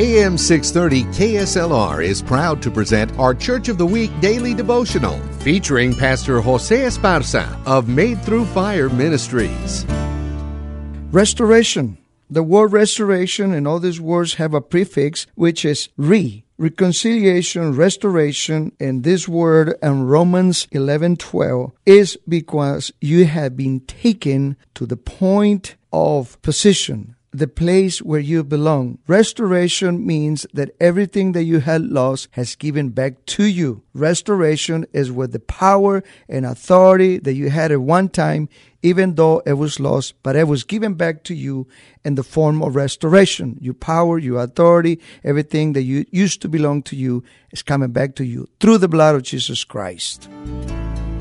AM 630 KSLR is proud to present our Church of the Week daily devotional featuring Pastor Jose Esparza of Made Through Fire Ministries. Restoration. The word restoration and all these words have a prefix which is re. Reconciliation, restoration, and this word in Romans 11:12 is because you have been taken to the point of position the place where you belong. Restoration means that everything that you had lost has given back to you. Restoration is where the power and authority that you had at one time, even though it was lost, but it was given back to you in the form of restoration. Your power, your authority, everything that you used to belong to you is coming back to you through the blood of Jesus Christ.